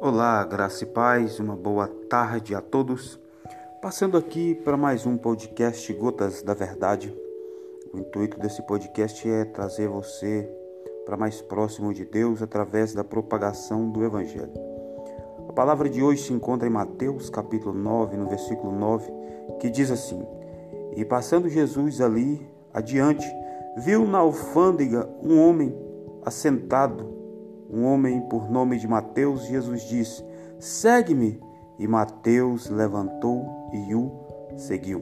Olá, graça e paz, uma boa tarde a todos. Passando aqui para mais um podcast Gotas da Verdade. O intuito desse podcast é trazer você para mais próximo de Deus através da propagação do Evangelho. A palavra de hoje se encontra em Mateus capítulo 9, no versículo 9, que diz assim: E passando Jesus ali adiante, viu na alfândega um homem assentado um homem por nome de Mateus, Jesus disse: Segue-me. E Mateus levantou e o seguiu.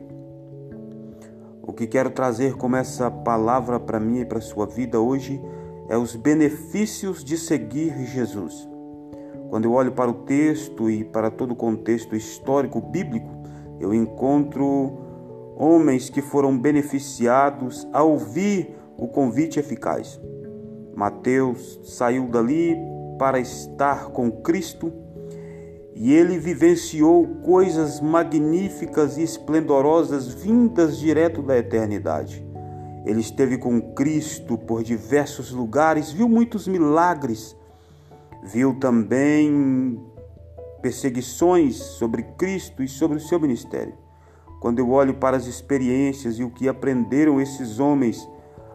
O que quero trazer como essa palavra para mim e para a sua vida hoje é os benefícios de seguir Jesus. Quando eu olho para o texto e para todo o contexto histórico bíblico, eu encontro homens que foram beneficiados ao ouvir o convite eficaz. Mateus saiu dali para estar com Cristo e ele vivenciou coisas magníficas e esplendorosas vindas direto da eternidade. Ele esteve com Cristo por diversos lugares, viu muitos milagres, viu também perseguições sobre Cristo e sobre o seu ministério. Quando eu olho para as experiências e o que aprenderam esses homens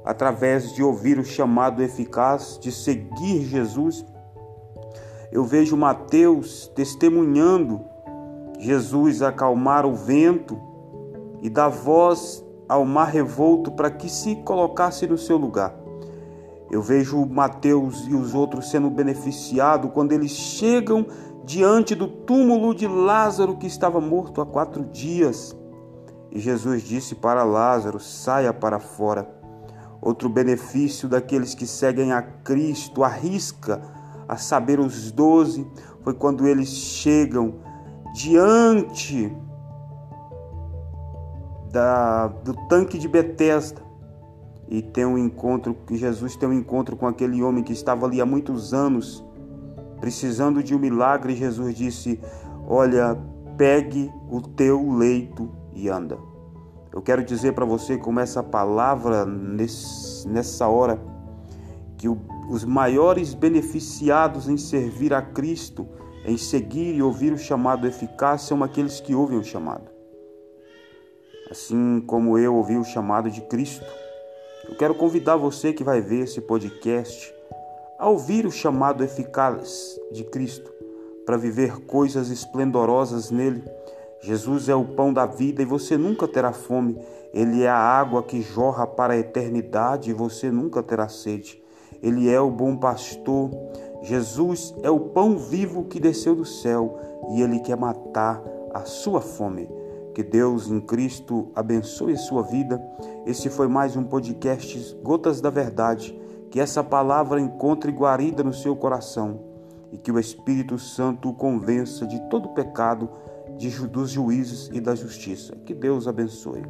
através de ouvir o chamado eficaz de seguir Jesus. Eu vejo Mateus testemunhando Jesus acalmar o vento e dar voz ao mar revolto para que se colocasse no seu lugar. Eu vejo Mateus e os outros sendo beneficiados quando eles chegam diante do túmulo de Lázaro que estava morto há quatro dias. E Jesus disse para Lázaro: saia para fora. Outro benefício daqueles que seguem a Cristo, arrisca a saber os doze, foi quando eles chegam diante da, do tanque de Betesda e tem um encontro, que Jesus tem um encontro com aquele homem que estava ali há muitos anos, precisando de um milagre. Jesus disse: Olha, pegue o teu leito e anda. Eu quero dizer para você como essa palavra nesse, nessa hora que o, os maiores beneficiados em servir a Cristo, em seguir e ouvir o chamado eficaz são aqueles que ouvem o chamado. Assim como eu ouvi o chamado de Cristo, eu quero convidar você que vai ver esse podcast a ouvir o chamado eficaz de Cristo para viver coisas esplendorosas nele Jesus é o pão da vida e você nunca terá fome. Ele é a água que jorra para a eternidade e você nunca terá sede. Ele é o bom pastor. Jesus é o pão vivo que desceu do céu e ele quer matar a sua fome. Que Deus em Cristo abençoe a sua vida. Esse foi mais um podcast Gotas da Verdade. Que essa palavra encontre guarida no seu coração e que o Espírito Santo o convença de todo pecado de, dos juízes e da justiça. Que Deus abençoe.